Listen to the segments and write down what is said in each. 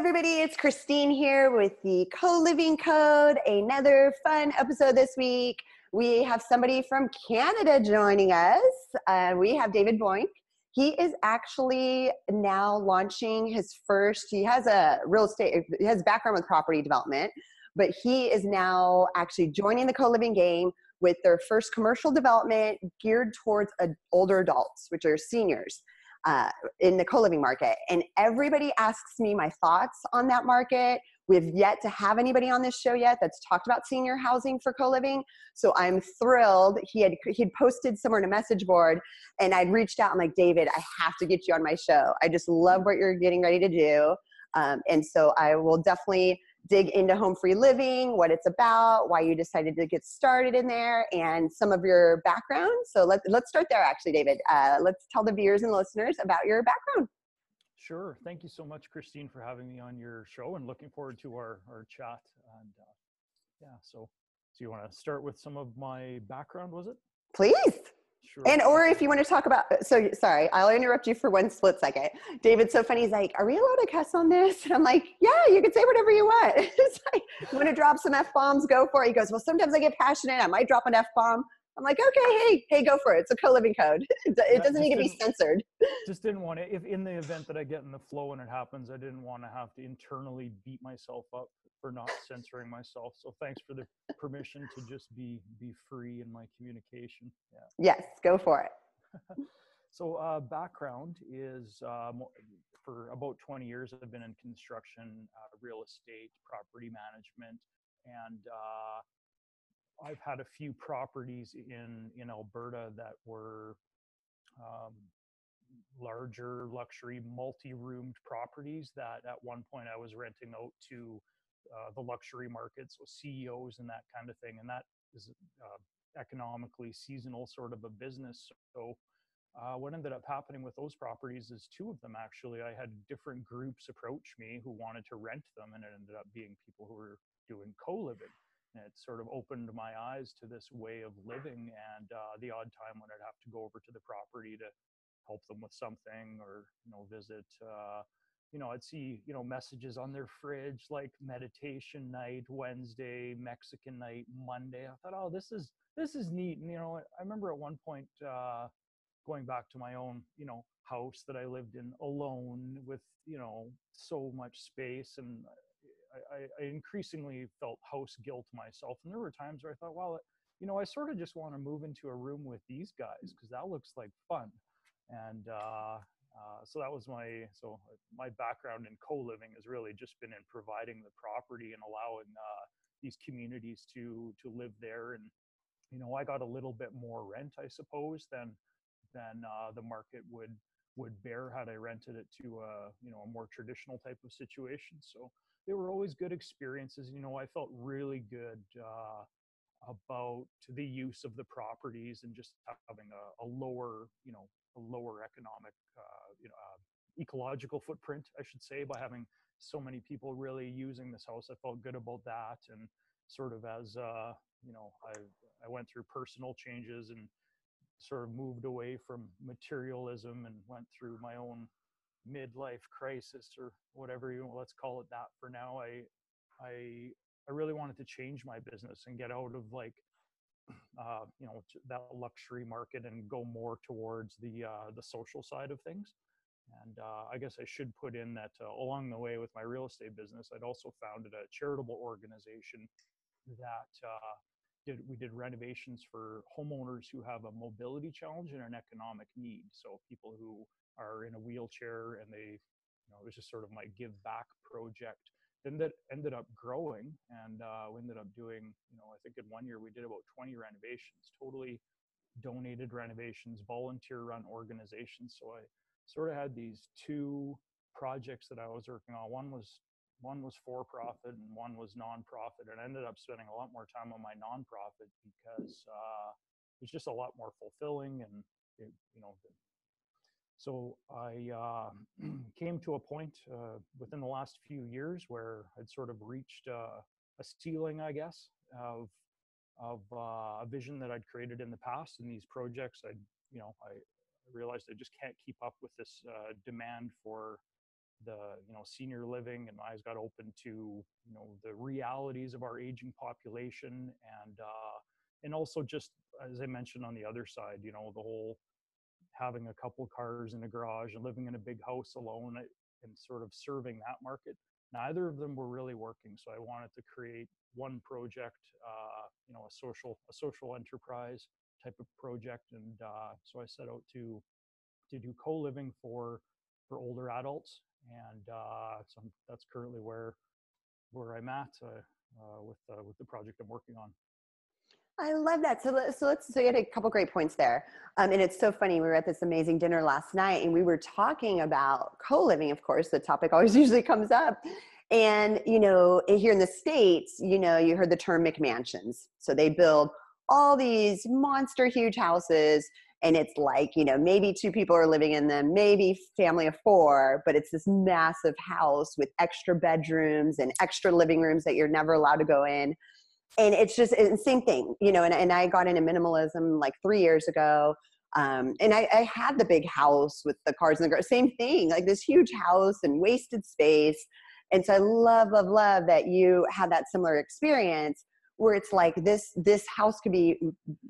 everybody. It's Christine here with the Co Living Code. Another fun episode this week. We have somebody from Canada joining us. Uh, we have David Bonk. He is actually now launching his first, he has a real estate, he has background with property development, but he is now actually joining the co living game with their first commercial development geared towards older adults, which are seniors uh, in the co-living market. And everybody asks me my thoughts on that market. We've yet to have anybody on this show yet that's talked about senior housing for co-living. So i'm thrilled. He had he had posted somewhere in a message board and i'd reached out. I'm like david i have to get you on my show. I just love what you're getting ready to do. Um, and so i will definitely dig into Homefree Living, what it's about, why you decided to get started in there, and some of your background. So let, let's start there, actually, David. Uh, let's tell the viewers and listeners about your background. Sure. Thank you so much, Christine, for having me on your show and looking forward to our, our chat. And uh, yeah, so, so you want to start with some of my background, was it? Please. Sure. And or if you want to talk about so sorry, I'll interrupt you for one split second. David's so funny. He's like, "Are we allowed to cuss on this?" And I'm like, "Yeah, you can say whatever you want." it's like, "You want to drop some f bombs? Go for it." He goes, "Well, sometimes I get passionate. I might drop an f bomb." I'm like, okay, hey, hey, go for it. It's a co-living code. It, doesn't need to be censored. Just didn't want to. If in the event that I get in the flow and it happens, I didn't want to have to internally beat myself up for not censoring myself. So thanks for the permission to just be be free in my communication. Yeah. Yes, go for it. so uh, background is um, for about 20 years I've been in construction, uh, real estate, property management, and uh, I've had a few properties in in Alberta that were um, larger luxury multi-roomed properties that at one point I was renting out to uh, the luxury market, so CEOs and that kind of thing, and that is uh, economically seasonal sort of a business. So uh, what ended up happening with those properties is two of them actually. I had different groups approach me who wanted to rent them, and it ended up being people who were doing co-living it sort of opened my eyes to this way of living and uh, the odd time when i'd have to go over to the property to help them with something or you know visit uh, you know i'd see you know messages on their fridge like meditation night wednesday mexican night monday. I thought oh this is this is neat. And you know i remember at one point uh, going back to my own you know house that i lived in alone with you know so much space and I, I, increasingly felt house guilt myself. And there were times where I thought, well, you know, I sort of just want to move into a room with these guys because that looks like fun. And uh, uh, so that was my so my background in co-living has really just been in providing the property and allowing uh, these communities to to live there. And you know, I got a little bit more rent, I suppose, than than uh, the market would would bear had I rented it to a you know a more traditional type of situation. So they were always good experiences. You know, I felt really good uh, about the use of the properties and just having a, a lower, you know, a lower economic, uh, you know, uh, ecological footprint, I should say, by having so many people really using this house. I felt good about that, and sort of as uh, you know, I I went through personal changes and sort of moved away from materialism and went through my own midlife crisis or whatever you let's call it that for now i i i really wanted to change my business and get out of like uh, you know that luxury market and go more towards the uh, the social side of things. And uh, i guess i should put in that uh, along the way with my real estate business i'd also founded a charitable organization that uh, did we did renovations for homeowners who have a mobility challenge and an economic need. So people who are in a wheelchair and they, you know, it was just sort of my give back project. Then that ended up growing and uh, we ended up doing, you know, I think in one year we did about 20 renovations, totally donated renovations, volunteer run organizations. So I sort of had these two projects that I was working on. One was one was for profit and one was nonprofit and I ended up spending a lot more time on my nonprofit because uh, it was just a lot more fulfilling and it, you know so I uh, came to a point uh, within the last few years where I'd sort of reached uh, a ceiling, I guess, of of uh, a vision that I'd created in the past. In these projects, I, you know, I realized I just can't keep up with this uh, demand for the you know senior living and my eyes got open to you know the realities of our aging population and uh, and also just as I mentioned on the other side, you know the whole having a couple cars in a garage and living in a big house alone eh, and sort of serving that market. Neither of them were really working, so I wanted to create one project, uh, you know, a social a social enterprise type of project, and uh, so I set out to to do co-living for for older adults, and uh, so that's currently where where I'm at uh, uh, with uh, with the project I'm working on. I love that. So, let, so let's, so you had a couple great points there. Um, and it's so funny. We were at this amazing dinner last night and we were talking about co-living, of course, the topic always usually comes up. And, you know, here in the States, you know, you heard the term McMansions. So they build all these monster huge houses and it's like, you know, maybe two people are living in them, maybe family of four, but it's this massive house with extra bedrooms and extra living rooms that you're never allowed to go in and it's just the same thing, you know. And, and I got into minimalism like three years ago. Um, and I, I, had the big house with the cars and the girls, same thing, like this huge house and wasted space. And so I love, love, love that you had that similar experience where it's like this this house could be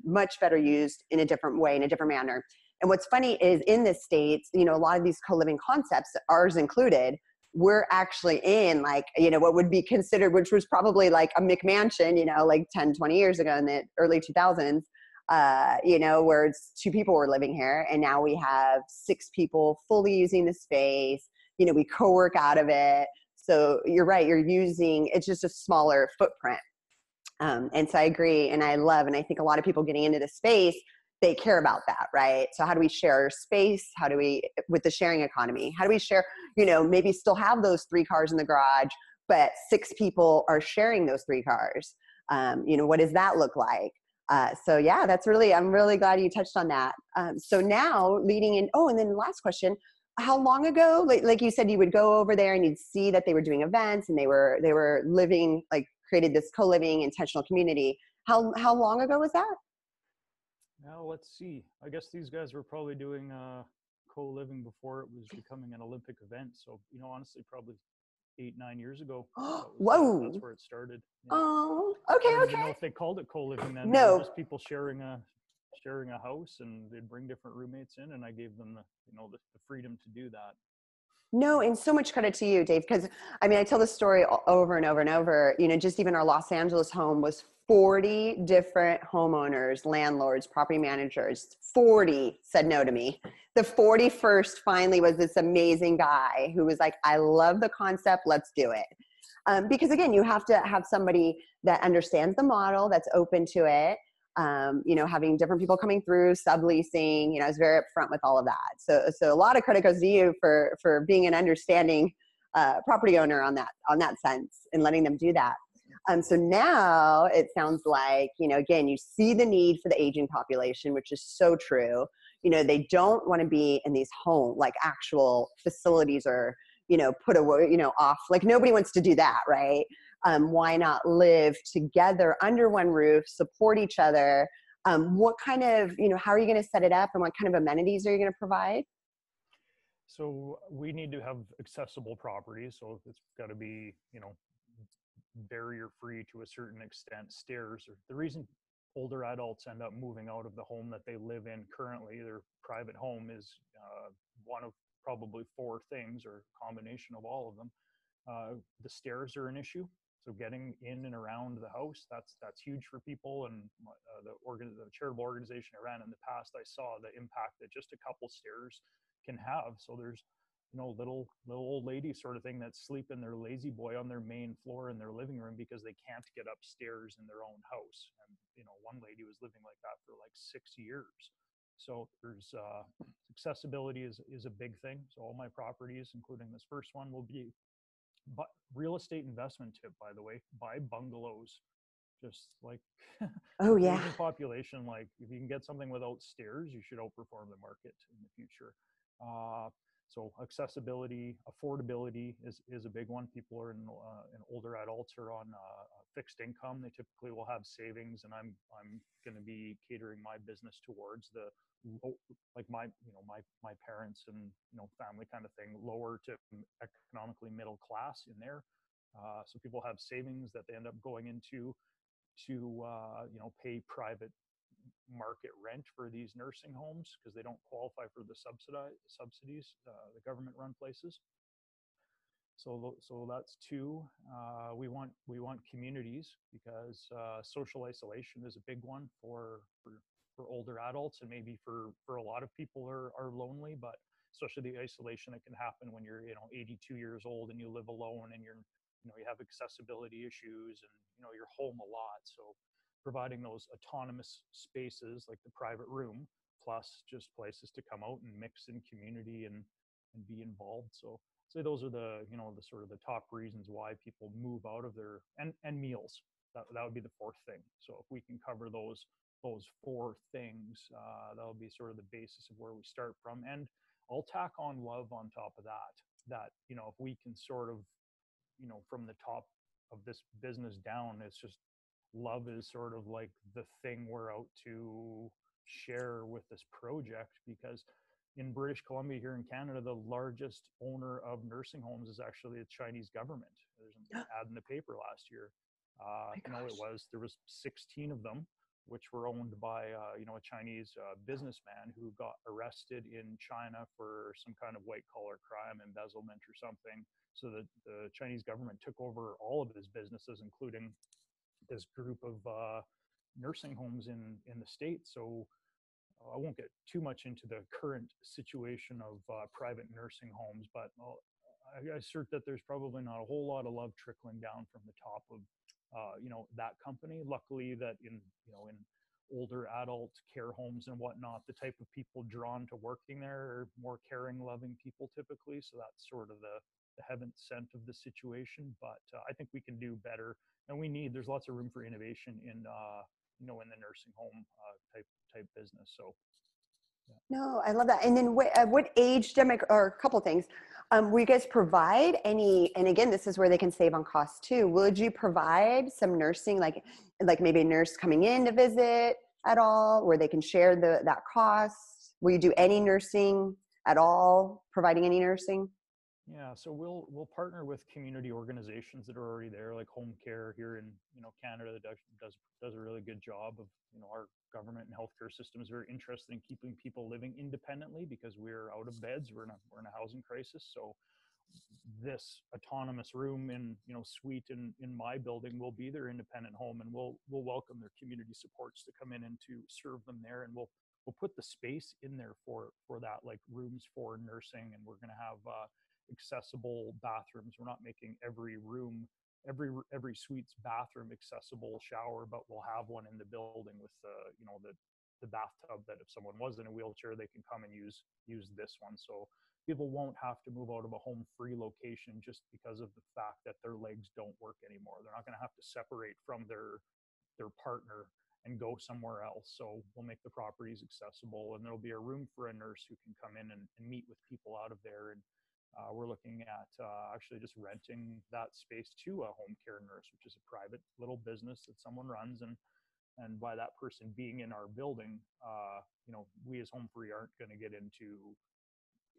much better used in a different way, in a different manner. And what's funny is in the states, you know, a lot of these co-living concepts, ours included, we're actually in like you know what would be considered which was probably like a mcmansion you know like 10 20 years ago in the early 2000s uh, you know where it's two people were living here and now we have six people fully using the space. You know we co-work out of it. So you're right you're using it's just a smaller footprint. Um, and so i agree and i love and i think a lot of people getting into the space they care about that right? So how do we share space? How do we with the sharing economy how do we share you know maybe still have those three cars in the garage but six people are sharing those three cars. Um, you know what does that look like? Uh, so yeah that's really i'm really glad you touched on that. Um, so now leading in oh and then last question how long ago like, like you said you would go over there and you'd see that they were doing events and they were they were living like created this co-living intentional community. How how long ago was that now let's see. I guess these guys were probably doing uh, co-living before it was becoming an Olympic event. So you know, honestly, probably eight nine years ago. That Whoa! That's where it started. Yeah. Oh, okay, I don't okay. know if they called it co-living then. No, just people sharing a sharing a house, and they'd bring different roommates in, and I gave them the you know the, the freedom to do that. No, and so much credit to you, Dave, because I mean, I tell this story over and over and over. You know, just even our Los Angeles home was 40 different homeowners, landlords, property managers. 40 said no to me. The 41st finally was this amazing guy who was like, I love the concept, let's do it. Um, because again, you have to have somebody that understands the model, that's open to it, um, you know, having different people coming through, subleasing, you know, I was very upfront with all of that. So, so a lot of credit goes to you for, for being an understanding uh, property owner on that, on that sense and letting them do that. Um, so now it sounds like, you know, again, you see the need for the aging population, which is so true. You know, they don't want to be in these home, like actual facilities or, you know, put away, you know, off. Like nobody wants to do that, right? um, why not live together under one roof support each other um, what kind of you know how are you going to set it up and what kind of amenities are you going to provide so we need to have accessible properties so it's got to be you know barrier free to a certain extent stairs the reason older adults end up moving out of the home that they live in currently their private home is uh, one of probably four things or combination of all of them uh, the stairs are an issue so getting in and around the house, that's that's huge for people. And uh, the organ, the charitable organization I ran in the past, I saw the impact that just a couple stairs can have. So there's you know little little old lady sort of thing that's sleeping their lazy boy on their main floor in their living room because they can't get upstairs in their own house. And you know one lady was living like that for like six years. So there's uh, accessibility is is a big thing. So all my properties, including this first one, will be but real estate investment tip, by the way, buy bungalows. Just like oh yeah, population. Like if you can get something without stairs, you should outperform the market in the future. Uh, so accessibility, affordability is is a big one. People are in, uh, in older adults are on uh, fixed income. They typically will have savings, and I'm I'm going to be catering my business towards the like my you know my my parents and you know family kind of thing, lower to economically middle class in there. Uh, so people have savings that they end up going into to uh, you know pay private market rent for these nursing homes because they don't qualify for the subsidize subsidies, uh, the government run places. So, so that's two. Uh, we want we want communities because uh, social isolation is a big one for, for for older adults and maybe for for a lot of people are are lonely. But especially the isolation that can happen when you're you know 82 years old and you live alone and you're you know you have accessibility issues and you know you're home a lot. So providing those autonomous spaces like the private room plus just places to come out and mix in community and and be involved. So say those are the you know the sort of the top reasons why people move out of their and and meals. That, that would be the fourth thing. So if we can cover those those four things uh, that'll be sort of the basis of where we start from. And i'll tack on love on top of that that you know if we can sort of you know from the top of this business down it's just love is sort of like the thing we're out to share with this project because in British Columbia here in Canada, the largest owner of nursing homes is actually the Chinese government. There's an ad in the paper last year. Uh, know, it was there was 16 of them, which were owned by uh, you know a Chinese uh, businessman who got arrested in China for some kind of white collar crime, embezzlement or something. So the the Chinese government took over all of his businesses, including this group of uh, nursing homes in in the state. So I won't get too much into the current situation of uh, private nursing homes, but I assert that there's probably not a whole lot of love trickling down from the top of, uh, you know, that company. Luckily, that in you know in older adult care homes and whatnot, the type of people drawn to working there are more caring, loving people typically. So that's sort of the the heaven sent of the situation. But uh, I think we can do better, and we need. There's lots of room for innovation in uh, you know in the nursing home uh, type type business. So. Yeah. No, I love that. And then what, uh, what age demic or a couple things, um, will you guys provide any, and again, this is where they can save on costs too. Would you provide some nursing, like, like maybe a nurse coming in to visit at all, where they can share the, that cost? Will you do any nursing at all, providing any nursing? Yeah, so we'll we'll partner with community organizations that are already there, like Home Care here in you know Canada that does does a really good job of you know our government and healthcare system is very interested in keeping people living independently because we're out of beds, we're in a we're in a housing crisis. So this autonomous room in you know suite in in my building will be their independent home, and we'll we'll welcome their community supports to come in and to serve them there, and we'll we'll put the space in there for for that like rooms for nursing, and we're going to have. Uh, accessible bathrooms. We're not making every room, every every suite's bathroom accessible shower, but we'll have one in the building with the you know the the bathtub that if someone was in a wheelchair, they can come and use use this one. So people won't have to move out of a home free location just because of the fact that their legs don't work anymore. They're not going to have to separate from their their partner and go somewhere else. So we'll make the properties accessible and there'll be a room for a nurse who can come in and, and meet with people out of there and uh, we're looking at uh, actually just renting that space to a home care nurse, which is a private little business that someone runs. And and by that person being in our building, uh, you know, we as Homefree aren't going to get into,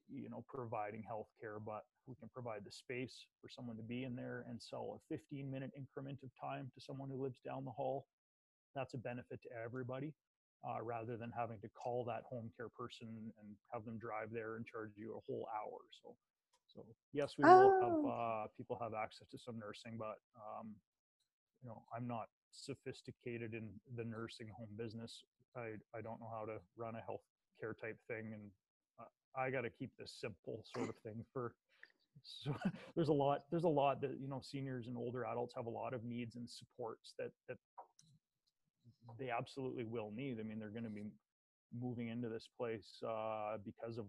you know, providing health care, but we can provide the space for someone to be in there and sell a 15 minute increment of time to someone who lives down the hall. That's a benefit to everybody. Uh, rather than having to call that home care person and have them drive there and charge you a whole hour. So so yes, we will have oh. uh, people have access to some nursing, but um, you know, I'm not sophisticated in the nursing home business. I I don't know how to run a health care type thing, and uh, I got to keep this simple sort of thing for. So there's a lot. There's a lot that you know seniors and older adults have a lot of needs and supports that that they absolutely will need. I mean, they're going to be moving into this place uh, because of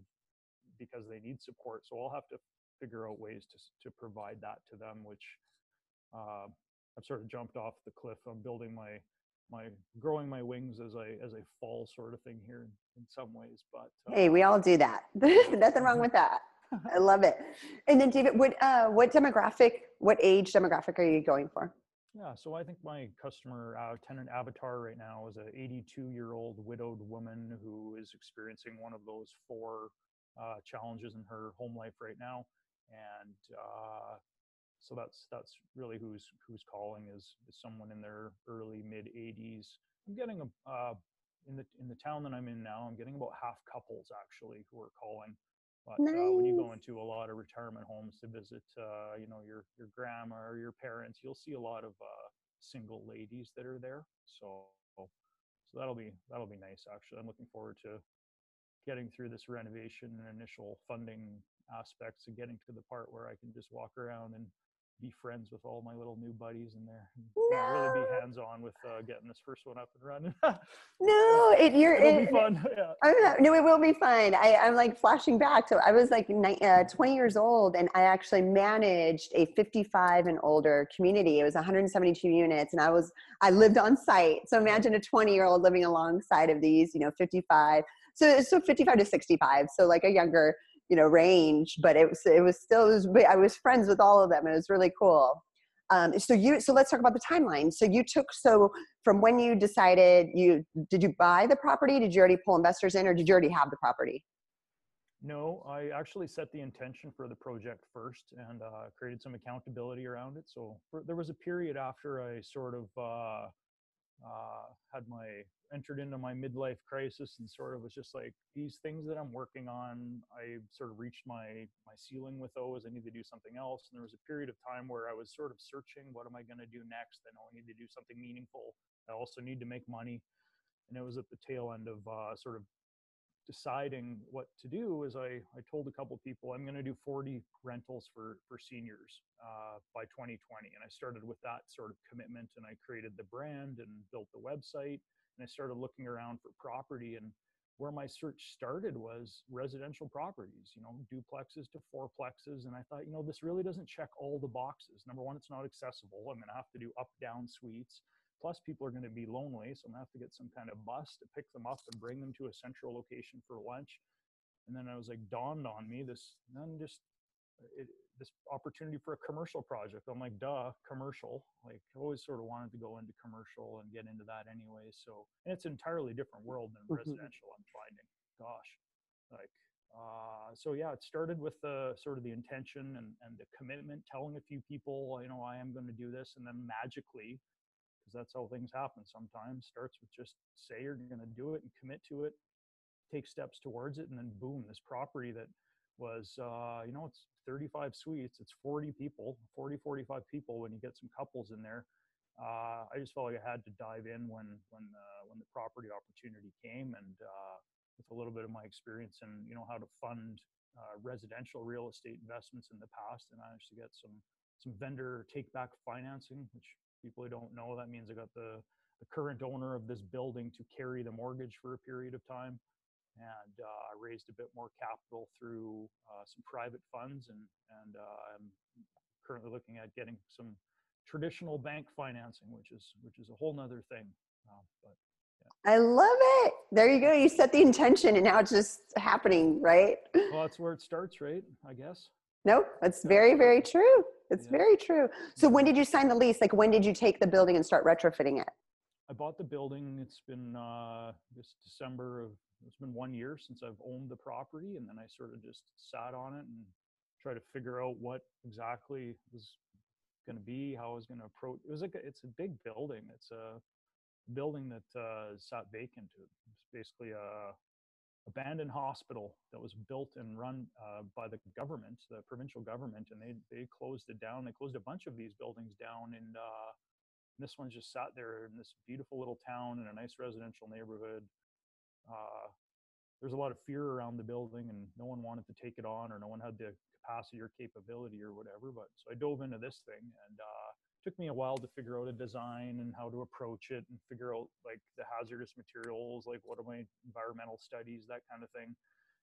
because they need support. So I'll have to figure out ways to to provide that to them, which uh, I've sort of jumped off the cliff. I'm building my my growing my wings as I as I fall sort of thing here in, in some ways. But uh, hey, we all do that. Nothing wrong with that. I love it. And then David, what uh, what demographic, what age demographic are you going for? Yeah, so I think my customer uh, tenant avatar right now is a 82 year old widowed woman who is experiencing one of those four uh, challenges in her home life right now, and uh, so that's that's really who's who's calling is, is someone in their early mid 80s. I'm getting a uh, in the in the town that I'm in now. I'm getting about half couples actually who are calling. But Nice. uh, when you go into a lot of retirement homes to visit, uh, you know, your your grandma or your parents, you'll see a lot of uh, single ladies that are there. So so that'll be that'll be nice. Actually, I'm looking forward to getting through this renovation and initial funding aspects and getting to the part where I can just walk around and be friends with all my little new buddies in there. and, you really be hands on with uh, getting this first one up and running. No, it, you're. It'll it, be fun. Yeah. Not, no, it will be fun. I, I'm like flashing back. So I was like ni- uh, 20 years old and I actually managed a 55 and older community. It was 172 units and I was, I lived on site. So imagine a 20 year old living alongside of these, you know, 55. So, so 55 to 65. So like a younger, you know, range, but it was, it was still, it was, I was friends with all of them. and It was really cool. Um, so you, so let's talk about the timeline. So you took, so from when you decided you did you buy the property did you already pull investors in or did you already have the property No, I actually set the intention for the project first and uh, created some accountability around it. So for, there was a period after I sort of uh, uh, had my entered into my midlife crisis and sort of was just like these things that I'm working on. I sort of reached my my ceiling with those. I need to do something else. And there was a period of time where I was sort of searching, what am I going to do next? I know I need to do something meaningful. I also need to make money. And it was at the tail end of uh, sort of deciding what to do is I, I told a couple people I'm going to do 40 rentals for for seniors uh, by 2020 and I started with that sort of commitment and I created the brand and built the website and I started looking around for property and where my search started was residential properties you know duplexes to fourplexes and I thought you know this really doesn't check all the boxes. Number one it's not accessible. I'm going to have to do up down suites Plus, people are going to be lonely, so I'm going to have to get some kind of bus to pick them up and bring them to a central location for lunch. And then I was like, dawned on me this, then just it, this opportunity for a commercial project. I'm like, duh, commercial. Like, I always sort of wanted to go into commercial and get into that anyway. So, and it's an entirely different world than Mhm. residential. I'm finding. Gosh, like, uh, so yeah, it started with the sort of the intention and, and the commitment, telling a few people, you know, I am going to do this, and then magically because that's how things happen sometimes. Starts with just say you're going to do it and commit to it, take steps towards it, and then boom, this property that was, uh, you know, it's 35 suites, it's 40 people, 40, 45 people when you get some couples in there. Uh, I just felt like I had to dive in when when uh, when the property opportunity came, and uh, with a little bit of my experience and you know how to fund uh, residential real estate investments in the past, and managed to get some some vendor take back financing, which people who don't know that means I got the the current owner of this building to carry the mortgage for a period of time, and uh, I raised a bit more capital through uh, some private funds, and and uh, I'm currently looking at getting some traditional bank financing, which is which is a whole nother thing. Uh, but i love it there you go you set the intention and now it's just happening right well, that's where it starts, right? I guess. Nope it's very very true it's Yeah. very true so when did you sign the lease like when did you take the building and start retrofitting it I bought the building. It's been uh, this December of it's been one year since I've owned the property, and then I sort of just sat on it and tried to figure out what exactly was going to be, how I was going to approach. It was like a, it's a big building. It's a building that uh, sat vacant. It's basically a abandoned hospital that was built and run uh, by the government, the provincial government, and they they closed it down. They closed a bunch of these buildings down, and uh, this one just sat there in this beautiful little town in a nice residential neighborhood. Uh, there's a lot of fear around the building, and no one wanted to take it on, or no one had the capacity or capability or whatever. But so I dove into this thing, and uh, took me a while to figure out a design and how to approach it, and figure out like the hazardous materials, like what are my environmental studies, that kind of thing.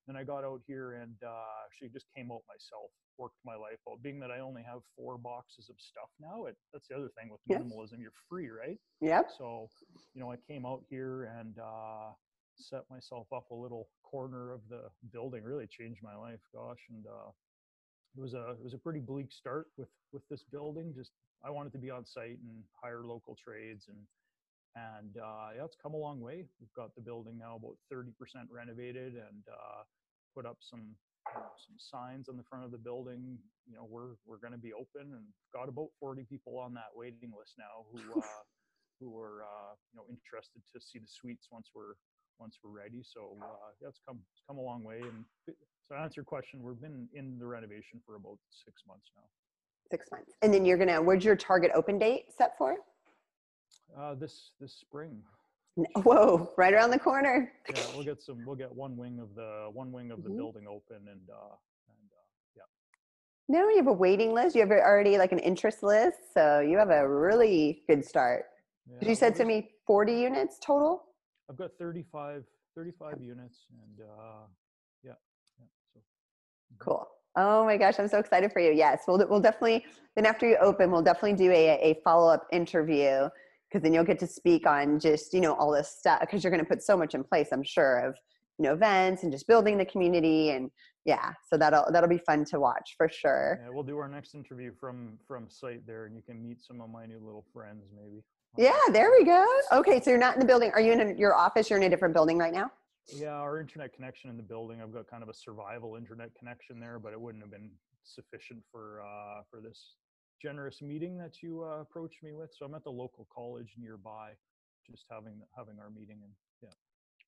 Then I got out here and uh, actually just came out myself, worked my life out. Being that I only have four boxes of stuff now, it, that's the other thing with Yes. minimalism. You're free, right? yep So, you know, I came out here and uh, set myself up a little corner of the building. Really changed my life, gosh. And uh, it was a it was a pretty bleak start with with this building. Just I wanted to be on site and hire local trades and and uh, yeah, it's come a long way. We've got the building now about 30% renovated and uh, put up some you know, some signs on the front of the building. You know, we're we're going to be open and got about 40 people on that waiting list now who uh, who are uh, you know interested to see the suites once we're once we're ready. So uh, yeah, it's come it's come a long way. And so to answer your question, we've been in the renovation for about six months now. Six months, and then you're gonna. Where's your target open date set for? Uh, this this spring. Whoa! Right around the corner. Yeah, we'll get some. We'll get one wing of the one wing of the mm-hmm. building open, and uh, and uh, yeah. No, you have a waiting list. You have already like an interest list, so you have a really good start. Yeah, you said to me 40 units total. I've got 35 35 units, and uh, yeah, yeah. So. Mm-hmm. Cool. Oh my gosh, I'm so excited for you. Yes, we'll we'll definitely then after you open, we'll definitely do a a follow up interview because then you'll get to speak on just you know all this stuff because you're going to put so much in place. I'm sure of you know events and just building the community and yeah, so that'll that'll be fun to watch for sure. Yeah, we'll do our next interview from from site there, and you can meet some of my new little friends maybe. Yeah, there we go. Okay, so you're not in the building. Are you in a, your office? You're in a different building right now. Yeah, our internet connection in the building. I've got kind of a survival internet connection there, but it wouldn't have been sufficient for uh, for this generous meeting that you uh, approached me with. So I'm at the local college nearby, just having having our meeting and yeah.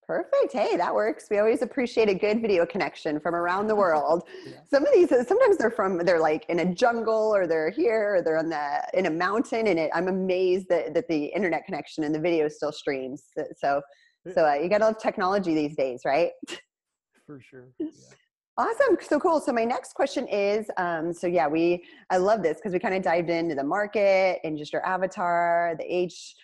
Perfect. Hey, that works. We always appreciate a good video connection from around the world. yeah. Some of these, sometimes they're from, they're like in a jungle or they're here or they're in the in a mountain. And it, I'm amazed that that the internet connection and the video still streams. So so uh, you got to love technology these days, right? For sure. Yeah. Awesome. So cool. So my next question is, um, so yeah, we, I love this because we kind of dived into the market and just your avatar, the age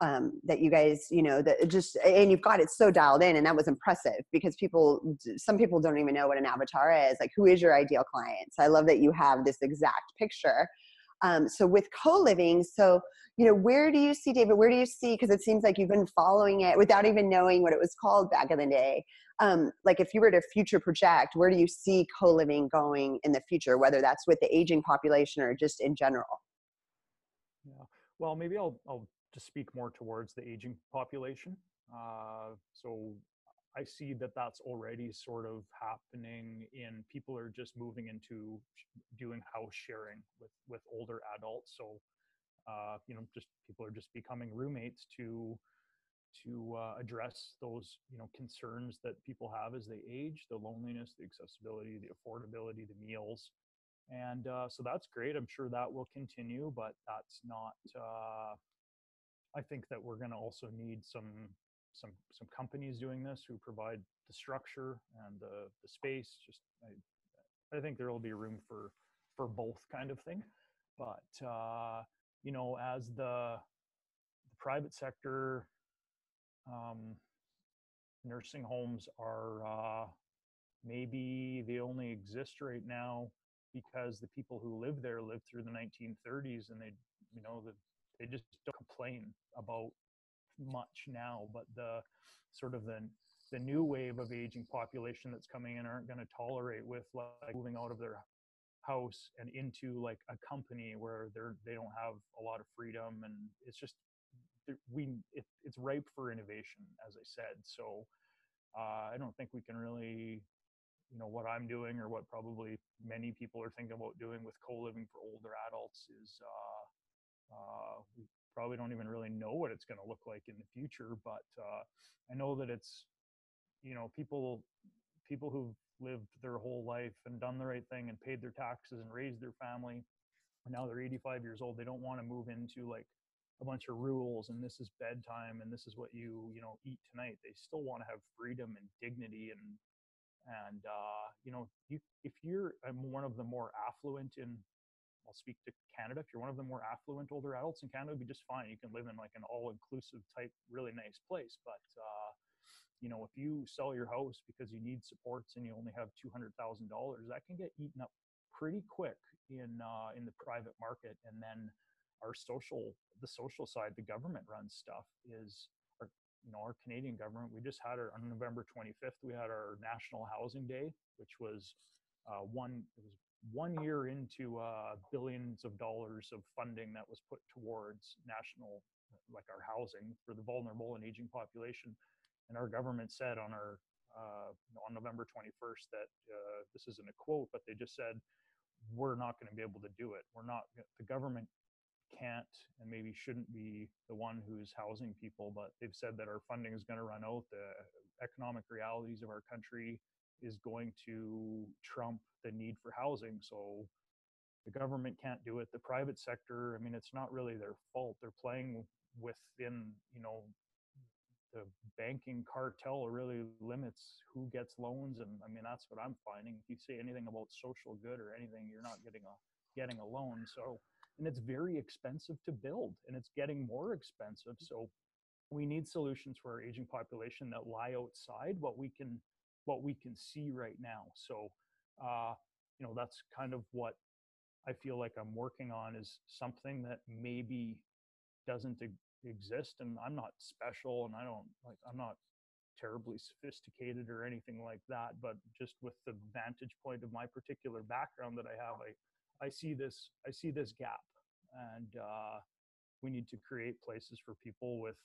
um, that you guys, you know, that just, and you've got it so dialed in and that was impressive because people, some people don't even know what an avatar is. Like who is your ideal client? So I love that you have this exact picture. Um, so with co-living, so you know, where do you see David? Where do you see? Because it seems like you've been following it without even knowing what it was called back in the day. Um, like if you were to future project, where do you see co-living going in the future? Whether that's with the aging population or just in general. Yeah. Well, maybe I'll I'll just speak more towards the aging population. Uh, so I see that that's already sort of happening in people are just moving into doing house sharing with with older adults. So uh, you know, just people are just becoming roommates to to uh, address those you know concerns that people have as they age, the loneliness, the accessibility, the affordability, the meals, and uh, so that's great. I'm sure that will continue, but that's not. Uh, I think that we're going to also need some some some companies doing this who provide the structure and the the space. Just I, I think there will be room for for both kind of thing, but uh, you know as the the private sector um, nursing homes are uh, maybe they only exist right now because the people who live there lived through the 1930s and they you know the, they just don't complain about much now, but the sort of the the new wave of aging population that's coming in aren't going to tolerate with like moving out of their house and into like a company where they're they don't have a lot of freedom. And it's just we it, it's ripe for innovation as i said. So uh, i don't think we can really you know what i'm doing or what probably many people are thinking about doing with co-living for older adults is uh, uh, probably don't even really know what it's going to look like in the future but uh, i know that it's you know people people who've lived their whole life and done the right thing and paid their taxes and raised their family and now they're 85 years old they don't want to move into like a bunch of rules and this is bedtime and this is what you you know eat tonight. They still want to have freedom and dignity and and uh, you know you if you're one of the more affluent in I'll speak to Canada. If you're one of the more affluent older adults in Canada, it'd be just fine. You can live in like an all-inclusive type, really nice place. But uh, you know, if you sell your house because you need supports and you only have two hundred thousand dollars, that can get eaten up pretty quick in uh, in the private market. And then our social, the social side, the government runs stuff is our, you know, our Canadian government. We just had our on November 25th. We had our National Housing Day, which was uh, one it was one year into uh, billions of dollars of funding that was put towards national like our housing for the vulnerable and aging population and our government said on our uh, on november 21st that uh, this isn't a quote but they just said we're not going to be able to do it we're not the government can't and maybe shouldn't be the one who's housing people, but they've said that our funding is going to run out. The economic realities of our country is going to trump the need for housing. So the government can't do it. The private sector, I mean, it's not really their fault. They're playing within, you know, the banking cartel really limits who gets loans. And I mean, that's what I'm finding. If you say anything about social good or anything, you're not getting a getting a loan. So and it's very expensive to build and it's getting more expensive so we need solutions for our aging population that lie outside what we can what we can see right now. So uh, you know that's kind of what i feel like i'm working on is something that maybe doesn't exist and i'm not special and i don't like i'm not terribly sophisticated or anything like that but just with the vantage point of my particular background that i have i I see this I see this gap, and uh, we need to create places for people with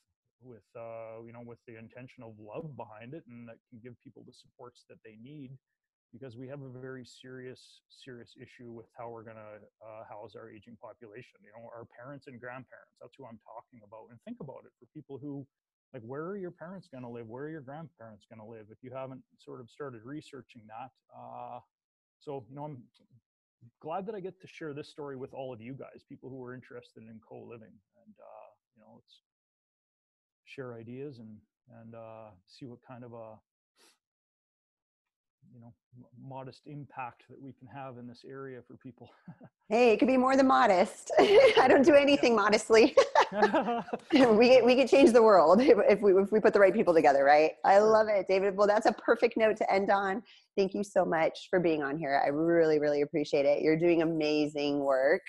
with uh, you know with the intention of love behind it, and that can give people the supports that they need, because we have a very serious serious issue with how we're going to uh, house our aging population. You know, our parents and grandparents. That's who I'm talking about. And think about it for people who like where are your parents going to live where are your grandparents going to live if you haven't sort of started researching that uh, so you know i'm glad that I get to share this story with all of you guys, people who are interested in co-living, and uh, you know, let's share ideas and and uh, see what kind of a you know modest impact that we can have in this area for people. Hey it could be more than modest. I don't do anything modestly. We we could change the world if we if we put the right people together right? I love it david. Well that's a perfect note to end on. Thank you so much for being on here. I really really appreciate it. You're doing amazing work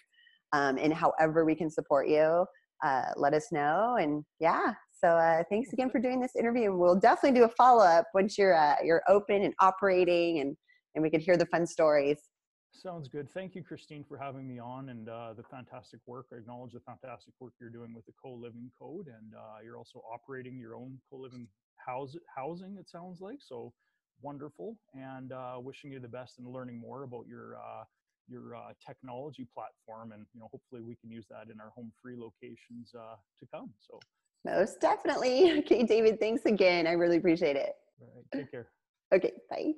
um, and however we can support you. Uh, let us know and yeah so uh, thanks again for doing this interview. We'll definitely do a follow up once you're uh, you're open and operating, and and we can hear the fun stories. Sounds good. Thank you, Christine, for having me on and uh, the fantastic work. I acknowledge the fantastic work you're doing with the co-living code, and uh, you're also operating your own co-living house housing. It sounds like so wonderful, and uh, wishing you the best and learning more about your uh, your uh, technology platform, and you know hopefully we can use that in our home free locations uh, to come. So most definitely. Okay, David, thanks again. I really appreciate it. All right, take care. Okay, bye.